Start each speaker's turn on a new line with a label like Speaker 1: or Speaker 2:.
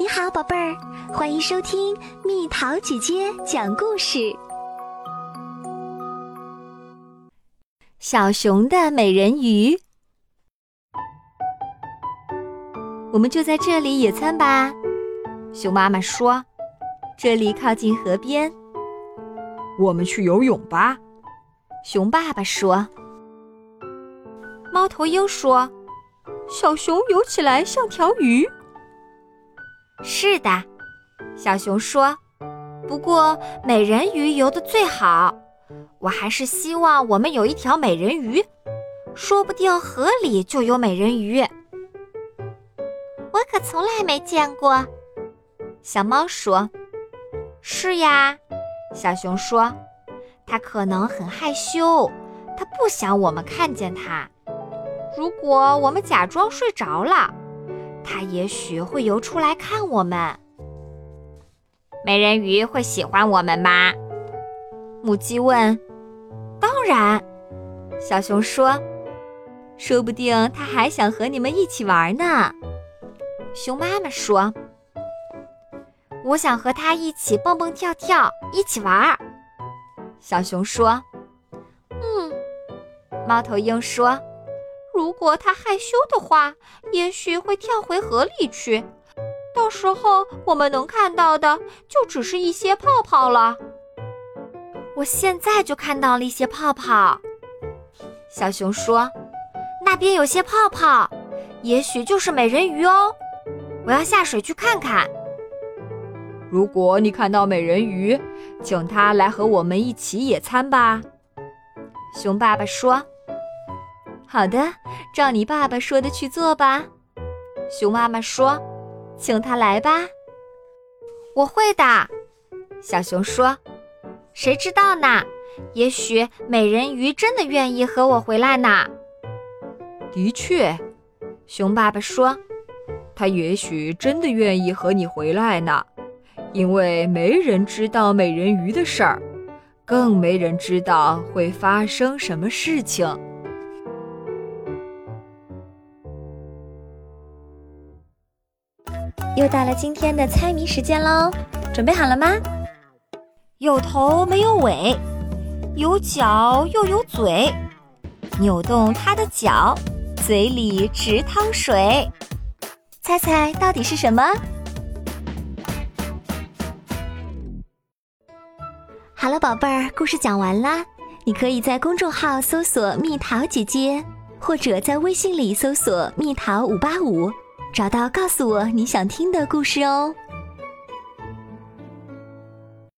Speaker 1: 你好，宝贝儿，欢迎收听蜜桃姐姐讲故事。
Speaker 2: 小熊的美人鱼，我们就在这里野餐吧。熊妈妈说：“这里靠近河边。”
Speaker 3: 我们去游泳吧。
Speaker 2: 熊爸爸说。猫头鹰说：“小熊游起来像条鱼。”是的，小熊说：“不过美人鱼游的最好，我还是希望我们有一条美人鱼，说不定河里就有美人鱼。”我可从来没见过。小猫说：“是呀。”小熊说：“它可能很害羞，它不想我们看见它。如果我们假装睡着了。”它也许会游出来看我们。美人鱼会喜欢我们吗？母鸡问。当然，小熊说。说不定它还想和你们一起玩呢。熊妈妈说。我想和它一起蹦蹦跳跳，一起玩。小熊说。嗯。猫头鹰说。如果它害羞的话，也许会跳回河里去。到时候我们能看到的就只是一些泡泡了。我现在就看到了一些泡泡。小熊说：“那边有些泡泡，也许就是美人鱼哦。我要下水去看看。”
Speaker 3: 如果你看到美人鱼，请它来和我们一起野餐吧。
Speaker 2: 熊爸爸说。好的，照你爸爸说的去做吧。熊妈妈说：“请他来吧。”我会的，小熊说：“谁知道呢？也许美人鱼真的愿意和我回来呢。”
Speaker 3: 的确，
Speaker 2: 熊爸爸说：“
Speaker 3: 他也许真的愿意和你回来呢，因为没人知道美人鱼的事儿，更没人知道会发生什么事情。”
Speaker 1: 又到了今天的猜谜时间喽，准备好了吗？
Speaker 2: 有头没有尾，有脚又有嘴，扭动它的脚，嘴里直淌水。
Speaker 1: 猜猜到底是什么？好了，宝贝儿，故事讲完啦。你可以在公众号搜索“蜜桃姐姐”，或者在微信里搜索“蜜桃五八五”。找到，告诉我你想听的故事哦。